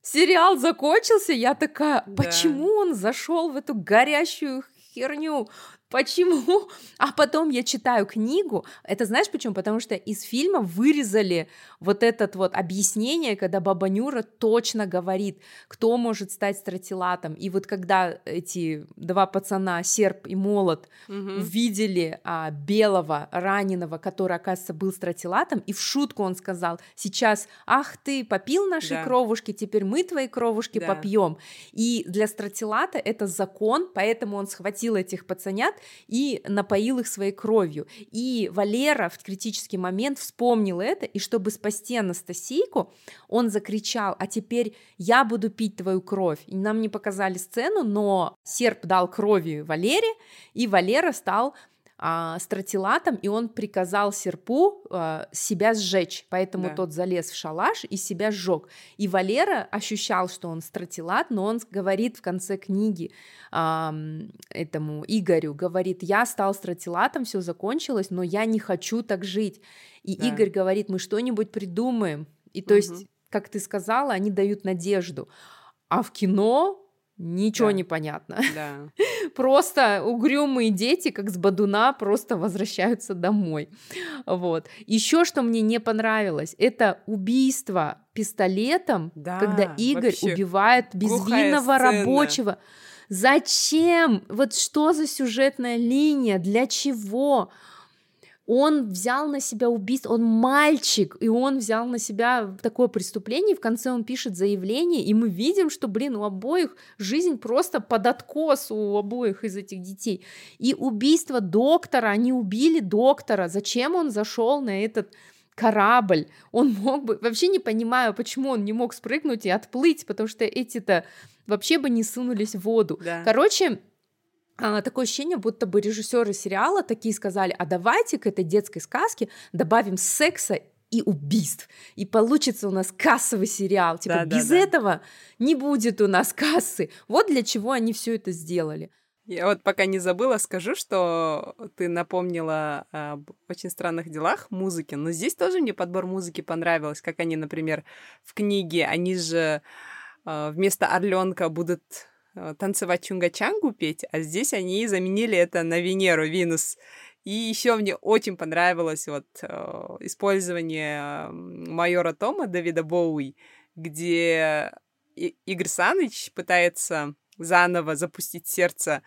сериал закончился, я такая, почему да. он зашел в эту горящую херню? Почему? (laughs) А потом я читаю книгу. Это знаешь почему? Потому что из фильма вырезали вот это вот объяснение, когда Баба Нюра точно говорит, кто может стать стратилатом. И вот когда эти два пацана, серп и молот, угу. увидели а, белого раненого, который, оказывается, был стратилатом, и в шутку он сказал, сейчас, ах ты, попил наши да. кровушки, теперь мы твои кровушки да. попьем. И для стратилата это закон, поэтому он схватил этих пацанят и напоил их своей кровью. И Валера в критический момент вспомнил это, и чтобы спасти Анастасийку, он закричал, а теперь я буду пить твою кровь. И нам не показали сцену, но серп дал крови Валере, и Валера стал а, стратилатом, и он приказал серпу а, себя сжечь, поэтому да. тот залез в шалаш и себя сжег. И Валера ощущал, что он стратилат, но он говорит в конце книги а, этому Игорю, говорит, я стал стратилатом, все закончилось, но я не хочу так жить. И да. Игорь говорит, мы что-нибудь придумаем. И то угу. есть, как ты сказала, они дают надежду. А в кино Ничего да. не понятно. Да. (laughs) Просто угрюмые дети, как с Бадуна, просто возвращаются домой. Вот. Еще что мне не понравилось, это убийство пистолетом, да, когда Игорь убивает безвинного рабочего. Зачем? Вот что за сюжетная линия? Для чего? Он взял на себя убийство, он мальчик, и он взял на себя такое преступление, в конце он пишет заявление, и мы видим, что, блин, у обоих жизнь просто под откос у обоих из этих детей. И убийство доктора, они убили доктора, зачем он зашел на этот корабль, он мог бы, вообще не понимаю, почему он не мог спрыгнуть и отплыть, потому что эти-то вообще бы не сунулись в воду. Да. Короче, такое ощущение, будто бы режиссеры сериала такие сказали, а давайте к этой детской сказке добавим секса и убийств. И получится у нас кассовый сериал. Типа, да, без да, этого да. не будет у нас кассы. Вот для чего они все это сделали. Я вот пока не забыла, скажу, что ты напомнила об очень странных делах музыки, но здесь тоже мне подбор музыки понравился, как они, например, в книге, они же а, вместо Орленка будут танцевать чунга-чангу петь, а здесь они заменили это на Венеру, Винус. И еще мне очень понравилось вот э, использование майора Тома Давида Боуи, где Игорь Саныч пытается заново запустить сердце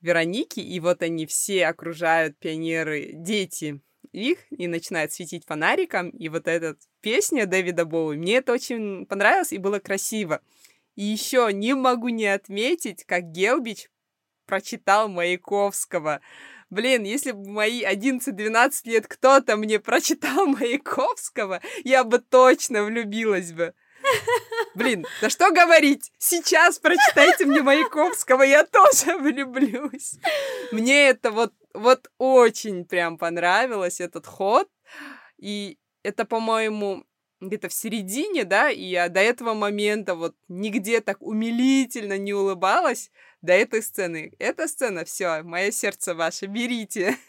Вероники, и вот они все окружают пионеры, дети их, и начинают светить фонариком, и вот эта песня Дэвида Боуи, мне это очень понравилось и было красиво. И еще не могу не отметить, как Гелбич прочитал Маяковского. Блин, если бы мои 11-12 лет кто-то мне прочитал (laughs) Маяковского, я бы точно влюбилась бы. Блин, да что говорить? Сейчас прочитайте мне Маяковского, я тоже (laughs) влюблюсь. Мне это вот, вот очень прям понравилось, этот ход. И это, по-моему, где-то в середине, да, и я до этого момента вот нигде так умилительно не улыбалась до этой сцены. Эта сцена, все, мое сердце ваше, берите. (laughs)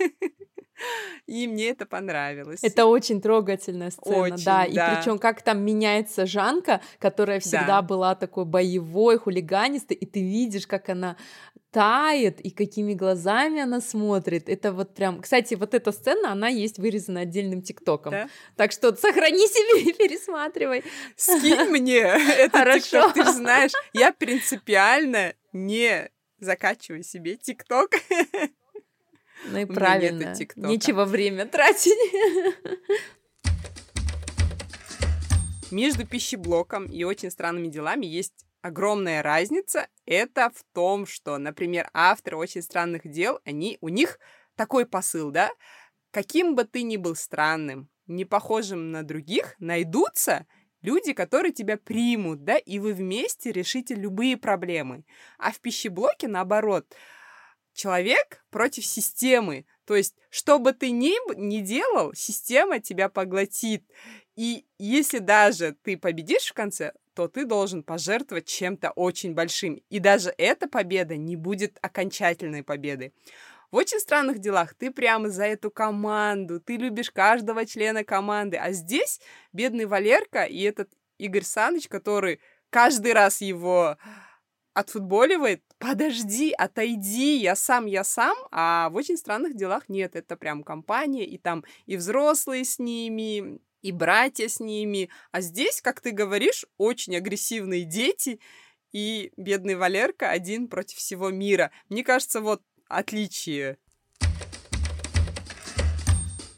И мне это понравилось. Это очень трогательная сцена, очень, да. И да. причем как там меняется Жанка, которая всегда да. была такой боевой, хулиганистой, и ты видишь, как она тает и какими глазами она смотрит. Это вот прям... Кстати, вот эта сцена, она есть вырезана отдельным тиктоком. Да? Так что сохрани себе и пересматривай. Скинь (laughs) мне этот тикток, ты же знаешь, я принципиально не закачиваю себе тикток. Ну и правильно. Нечего время тратить. Между пищеблоком и очень странными делами есть огромная разница. Это в том, что, например, авторы очень странных дел, они, у них такой посыл, да? Каким бы ты ни был странным, не похожим на других, найдутся люди, которые тебя примут, да, и вы вместе решите любые проблемы. А в пищеблоке, наоборот, человек против системы. То есть, что бы ты ни, ни делал, система тебя поглотит. И если даже ты победишь в конце, то ты должен пожертвовать чем-то очень большим. И даже эта победа не будет окончательной победой. В очень странных делах ты прямо за эту команду, ты любишь каждого члена команды. А здесь бедный Валерка и этот Игорь Саныч, который каждый раз его отфутболивает, подожди, отойди, я сам, я сам, а в очень странных делах нет, это прям компания, и там и взрослые с ними, и братья с ними, а здесь, как ты говоришь, очень агрессивные дети, и бедный Валерка один против всего мира. Мне кажется, вот отличие.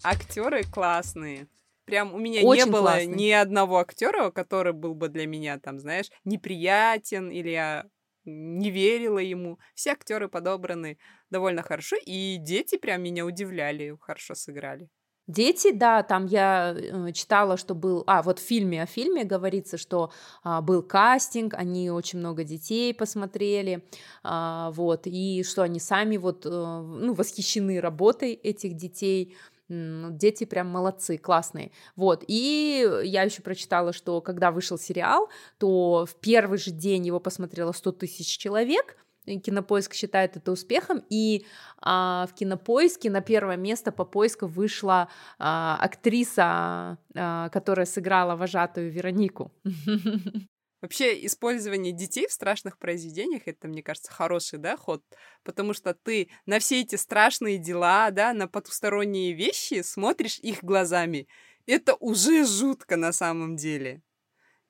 Актеры классные. Прям у меня Очень не было классный. ни одного актера, который был бы для меня там, знаешь, неприятен или я не верила ему. Все актеры подобраны довольно хорошо, и дети прям меня удивляли, хорошо сыграли. Дети, да, там я э, читала, что был, а вот в фильме о фильме говорится, что а, был кастинг, они очень много детей посмотрели, а, вот, и что они сами вот, а, ну, восхищены работой этих детей, дети прям молодцы, классные. Вот, и я еще прочитала, что когда вышел сериал, то в первый же день его посмотрело 100 тысяч человек, Кинопоиск считает это успехом, и а, в Кинопоиске на первое место по поиску вышла а, актриса, а, которая сыграла вожатую Веронику. (laughs) Вообще, использование детей в страшных произведениях, это, мне кажется, хороший, да, ход, потому что ты на все эти страшные дела, да, на потусторонние вещи смотришь их глазами. Это уже жутко на самом деле.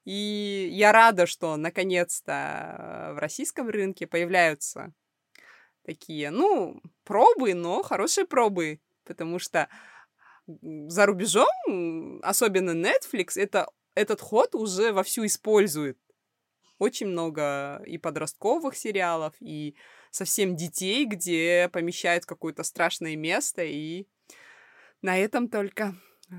И я рада, что наконец-то в российском рынке появляются такие, ну, пробы, но хорошие пробы, потому что за рубежом, особенно Netflix, это этот ход уже вовсю использует. Очень много и подростковых сериалов, и совсем детей, где помещают какое-то страшное место, и на этом только э,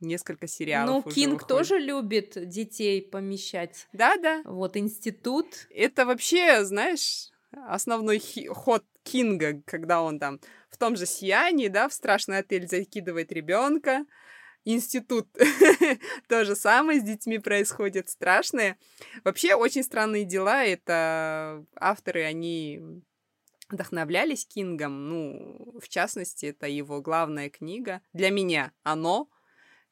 несколько сериалов. Ну, Кинг выходит. тоже любит детей помещать. Да, да. Вот институт. Это вообще, знаешь, основной ход Кинга, когда он там в том же Сиянии, да, в страшный отель закидывает ребенка, институт. (laughs) То же самое с детьми происходит, страшное. Вообще, очень странные дела. Это авторы, они вдохновлялись Кингом. Ну, в частности, это его главная книга. Для меня «Оно»,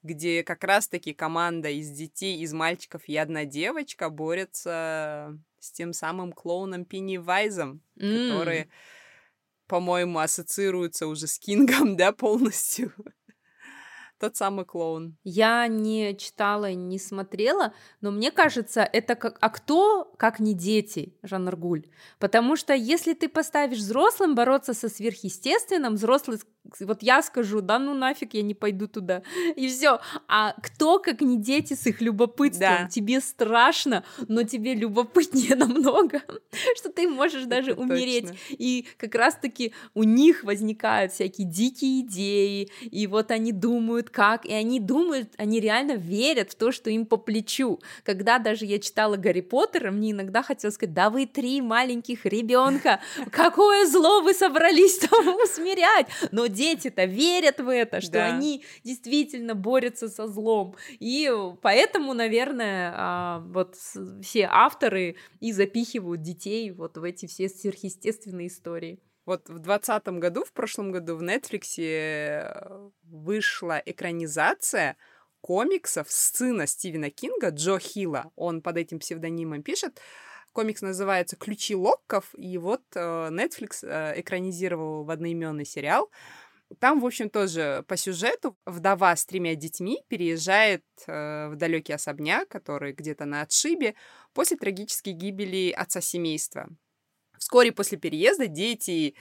где как раз-таки команда из детей, из мальчиков и одна девочка борются с тем самым клоуном Пеннивайзом, mm. который, по-моему, ассоциируется уже с Кингом, (laughs) да, полностью тот самый клоун. Я не читала, не смотрела, но мне кажется, это как... А кто, как не дети, Жан Аргуль? Потому что если ты поставишь взрослым бороться со сверхъестественным, взрослый вот я скажу, да ну нафиг, я не пойду туда, (laughs) и все. А кто, как не дети с их любопытством, да. тебе страшно, но тебе любопытнее (laughs) намного, что ты можешь даже Это умереть. Точно. И как раз-таки у них возникают всякие дикие идеи, и вот они думают как, и они думают, они реально верят в то, что им по плечу. Когда даже я читала Гарри Поттера, мне иногда хотелось сказать, да вы три маленьких ребенка, какое зло вы собрались там усмирять, но дети-то верят в это, что Да. они действительно борются со злом. И поэтому, наверное, а, вот все авторы и запихивают детей вот в эти все сверхъестественные истории. Вот в двадцатом году, в прошлом году, в Netflix вышла экранизация комиксов сына Стивена Кинга Джо Хилла. Он под этим псевдонимом пишет. Комикс называется «Ключи Локков», и вот э, Netflix э, экранизировал в одноименный сериал. Там, в общем, тоже по сюжету вдова с тремя детьми переезжает э, в далекий особняк, который где-то на отшибе, после трагической гибели отца семейства. Вскоре после переезда дети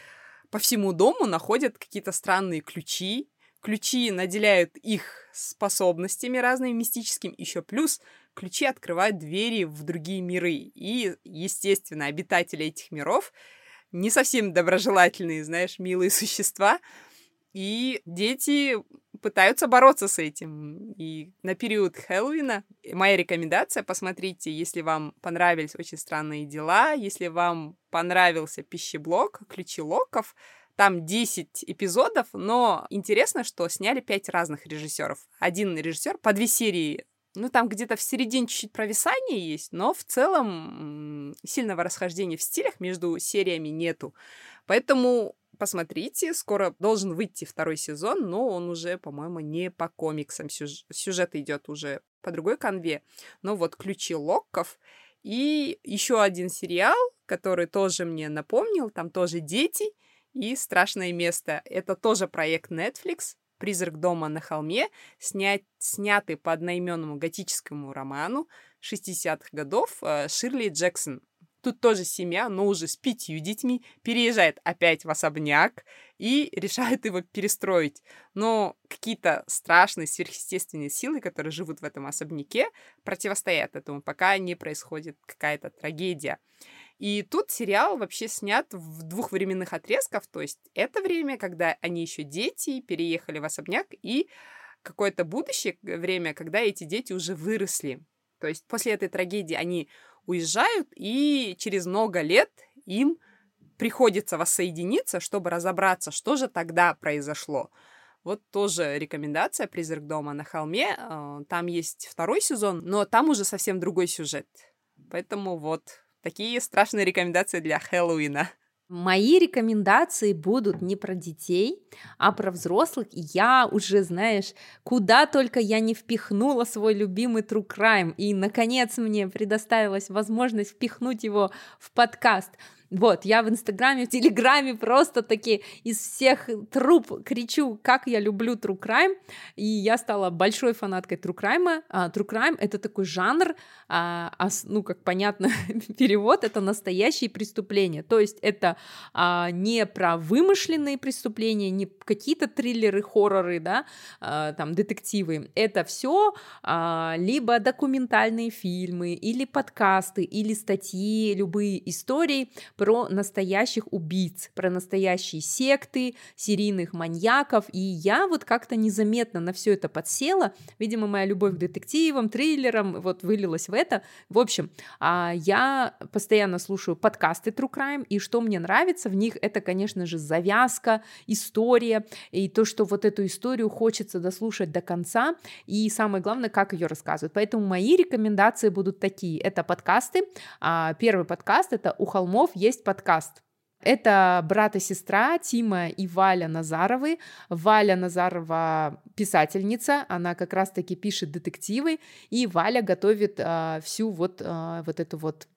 по всему дому находят какие-то странные ключи. Ключи наделяют их способностями разными мистическими. Еще плюс ключи открывают двери в другие миры. И, естественно, обитатели этих миров не совсем доброжелательные, знаешь, милые (laughs) существа. И дети пытаются бороться с этим. И на период Хэллоуина моя рекомендация, посмотрите, если вам понравились «Очень странные дела», если вам понравился пищеблок «Ключи локов», там 10 эпизодов, но интересно, что сняли 5 разных режиссеров. Один режиссер по две серии. Ну, там где-то в середине чуть-чуть провисания есть, но в целом сильного расхождения в стилях между сериями нету. Поэтому посмотрите, скоро должен выйти второй сезон, но он уже, по-моему, не по комиксам. Сюж- Сюжет идет уже по другой конве. Но вот ключи локков. И еще один сериал, который тоже мне напомнил, там тоже дети и страшное место. Это тоже проект Netflix. «Призрак дома на холме», снять, снятый по одноименному готическому роману 60-х годов э, Ширли Джексон. Тут тоже семья, но уже с пятью детьми, переезжает опять в особняк и (laughs) решает его перестроить. Но какие-то страшные сверхъестественные силы, которые живут в этом особняке, противостоят этому, пока не происходит какая-то трагедия. И тут сериал вообще снят в двух временных отрезках, то есть это время, когда они еще дети, переехали в особняк, и какое-то будущее время, когда эти дети уже выросли. То есть после этой трагедии они уезжают, и через много лет им приходится воссоединиться, чтобы разобраться, что же тогда произошло. Вот тоже рекомендация «Призрак дома на холме». Э, Там есть второй сезон, но там уже совсем другой сюжет. Поэтому вот такие страшные рекомендации для Хэллоуина. Мои рекомендации будут не про детей, а про взрослых. Я уже, знаешь, куда только я не впихнула свой любимый True Crime. И, наконец, мне предоставилась возможность впихнуть его в подкаст. Вот, я в Инстаграме, в Телеграме просто таки из всех труб кричу, как я люблю True Crime, и я стала большой фанаткой True Crime. А, True Crime — это такой жанр, а, ну, как понятно, (laughs) перевод — это настоящие преступления, то есть это а, не про вымышленные преступления, не какие-то триллеры, хорроры, да, там, детективы, это все либо документальные фильмы, или подкасты, или статьи, любые истории про настоящих убийц, про настоящие секты, серийных маньяков, и я вот как-то незаметно на все это подсела, видимо, моя любовь к детективам, триллерам вот вылилась в это. В общем, а, я постоянно слушаю подкасты True Crime, и что мне нравится в них, это, конечно же, завязка, история, и то, что вот эту историю хочется дослушать до конца, и самое главное, как ее рассказывают. Поэтому мои рекомендации будут такие. Это подкасты. А, Первый подкаст — это «У холмов есть подкаст». Это брат и сестра Тима и Валя Назаровы. Валя Назарова писательница, она как раз-таки пишет детективы, и Валя готовит а, всю вот, а, вот эту вот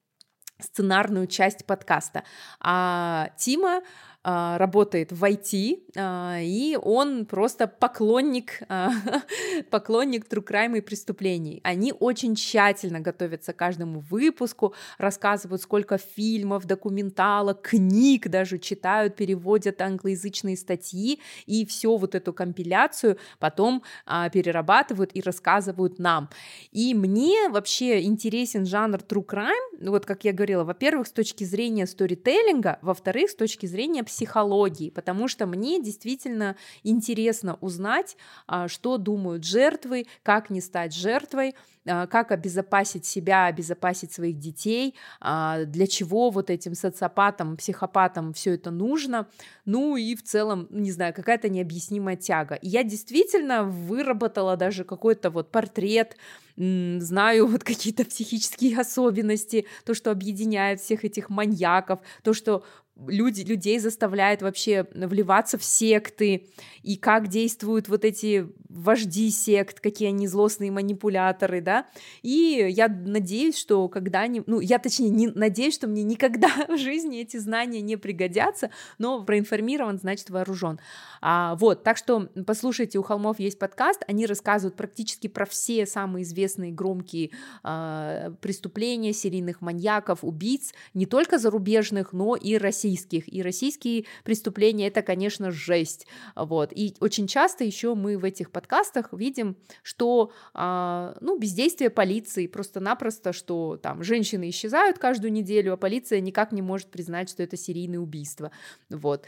сценарную часть подкаста. А Тима работает в IT, а, и он просто поклонник, а, (laughs) поклонник true crime и преступлений. Они очень тщательно готовятся к каждому выпуску, рассказывают, сколько фильмов, документалок, книг даже читают, переводят англоязычные статьи, и всю вот эту компиляцию потом а, перерабатывают и рассказывают нам. И мне вообще интересен жанр true crime, вот как я говорила, во-первых, с точки зрения сторителлинга, во-вторых, с точки зрения психологии, потому что мне действительно интересно узнать, а, что думают жертвы, как не стать жертвой, а, как обезопасить себя, обезопасить своих детей, а, для чего вот этим социопатам, психопатам все это нужно, ну и в целом, не знаю, какая-то необъяснимая тяга. Я действительно выработала даже какой-то вот портрет, знаю вот какие-то психические особенности, то, что объединяет всех этих маньяков, то, что люди, людей заставляет вообще вливаться в секты, и как действуют вот эти вожди сект, какие они злостные манипуляторы, да, и я надеюсь, что когда-нибудь, ну, я точнее не надеюсь, что мне никогда (laughs) в жизни эти знания не пригодятся, но проинформирован, значит вооружен. А, вот, так что послушайте, у холмов есть подкаст, они рассказывают практически про все самые известные громкие а, преступления серийных маньяков, убийц, не только зарубежных, но и российских. И российские преступления это, конечно, жесть. Вот. И очень часто еще мы в этих подкастах видим, что а, ну, бездействие полиции просто-напросто, что там женщины исчезают каждую неделю, а полиция никак не может признать, что это серийное убийство. Вот.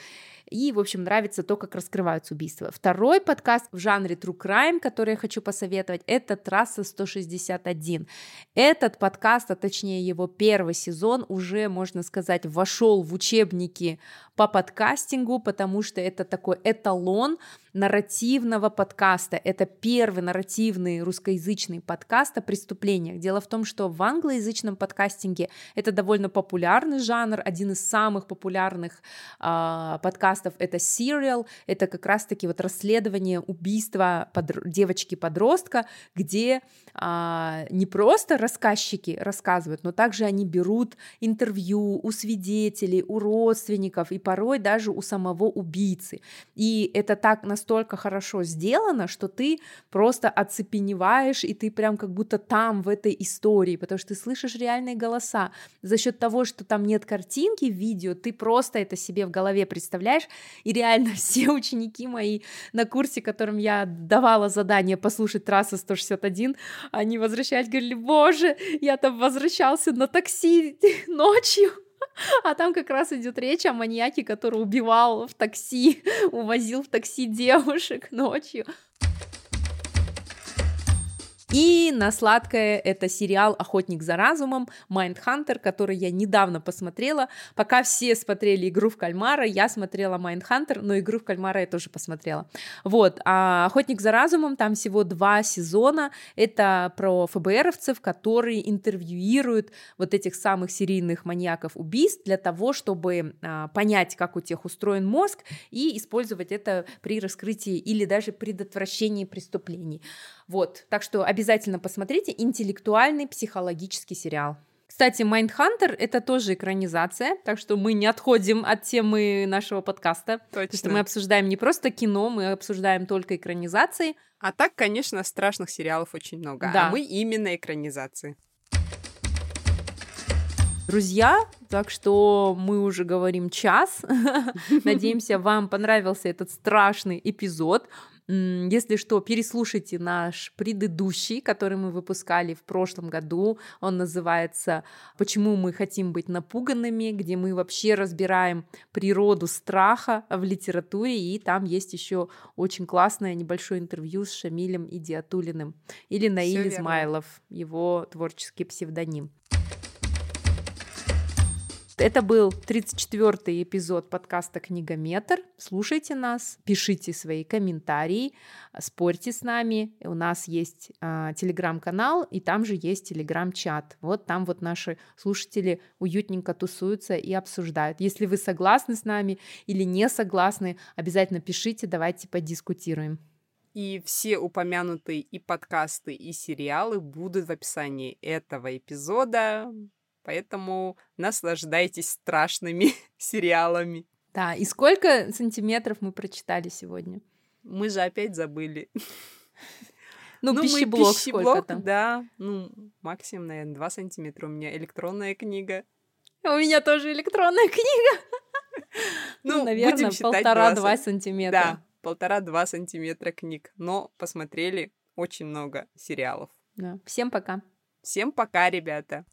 И, в общем, нравится то, как раскрываются убийства. Второй подкаст в жанре True Crime, который я хочу посоветовать, это «Трасса 161». Этот подкаст, а точнее его первый сезон, уже, можно сказать, вошел в учебники по подкастингу, потому что это такой эталон нарративного подкаста. Это первый нарративный русскоязычный подкаст о преступлениях. Дело в том, что в англоязычном подкастинге это довольно популярный жанр, один из самых популярных э, подкастов это Serial, это как раз-таки вот расследование убийства под... девочки-подростка, где э, не просто рассказчики рассказывают, но также они берут интервью у свидетелей, у родственников и порой даже у самого убийцы. И это так на настолько хорошо сделано, что ты просто оцепеневаешь, и ты прям как будто там, в этой истории, потому что ты слышишь реальные голоса. За счет того, что там нет картинки, видео, ты просто это себе в голове представляешь, и реально (laughs) все ученики мои на курсе, которым я давала задание послушать трасса 161, они возвращались, говорили, боже, я там возвращался на такси (laughs) ночью, (laughs) А там как раз идет речь о маньяке, который убивал в такси, увозил в такси девушек ночью. И на сладкое это сериал «Охотник за разумом», «Майндхантер», который я недавно посмотрела. Пока все смотрели «Игру в кальмара», я смотрела «Майндхантер», но «Игру в кальмара» я тоже посмотрела. Вот, а «Охотник за разумом» там всего два сезона. Это про ФБРовцев, которые интервьюируют вот этих самых серийных маньяков убийств для того, чтобы а, понять, как у тех устроен мозг и использовать это при раскрытии или даже предотвращении преступлений. Вот, так что обязательно посмотрите интеллектуальный психологический сериал. Кстати, Mindhunter — это тоже экранизация, так что мы не отходим от темы нашего подкаста. Точно. Потому что мы обсуждаем не просто кино, мы обсуждаем только экранизации. А так, конечно, страшных сериалов очень много. А да. А мы именно экранизации. Друзья, так что мы уже говорим час. (laughs) Надеемся, вам понравился этот страшный эпизод. Если что, переслушайте наш предыдущий, который мы выпускали в прошлом году. Он называется «Почему мы хотим быть напуганными», где мы вообще разбираем природу страха в литературе, и там есть еще очень классное небольшое интервью с Шамилем Идиатулиным или Наиль Измайлов, его творческий псевдоним. Это был 34-й эпизод подкаста «Книгометр». Слушайте нас, пишите свои комментарии, спорьте с нами. У нас есть э, телеграм-канал, и там же есть телеграм-чат. Вот там вот наши слушатели уютненько тусуются и обсуждают. Если вы согласны с нами или не согласны, обязательно пишите, давайте подискутируем. И все упомянутые и подкасты, и сериалы будут в описании этого эпизода. Поэтому наслаждайтесь страшными (laughs) сериалами. Да, и сколько сантиметров мы прочитали сегодня? Мы же опять забыли. (laughs) Ну, ну пищеблок, пищеблок сколько там? Да, ну, максимум, наверное, 2 сантиметра. У меня электронная книга. У меня тоже электронная (laughs) книга. Ну, ну наверное, полтора-два сантиметра. Да, полтора-два сантиметра книг. Но посмотрели очень много сериалов. Да. Всем пока. Всем пока, ребята.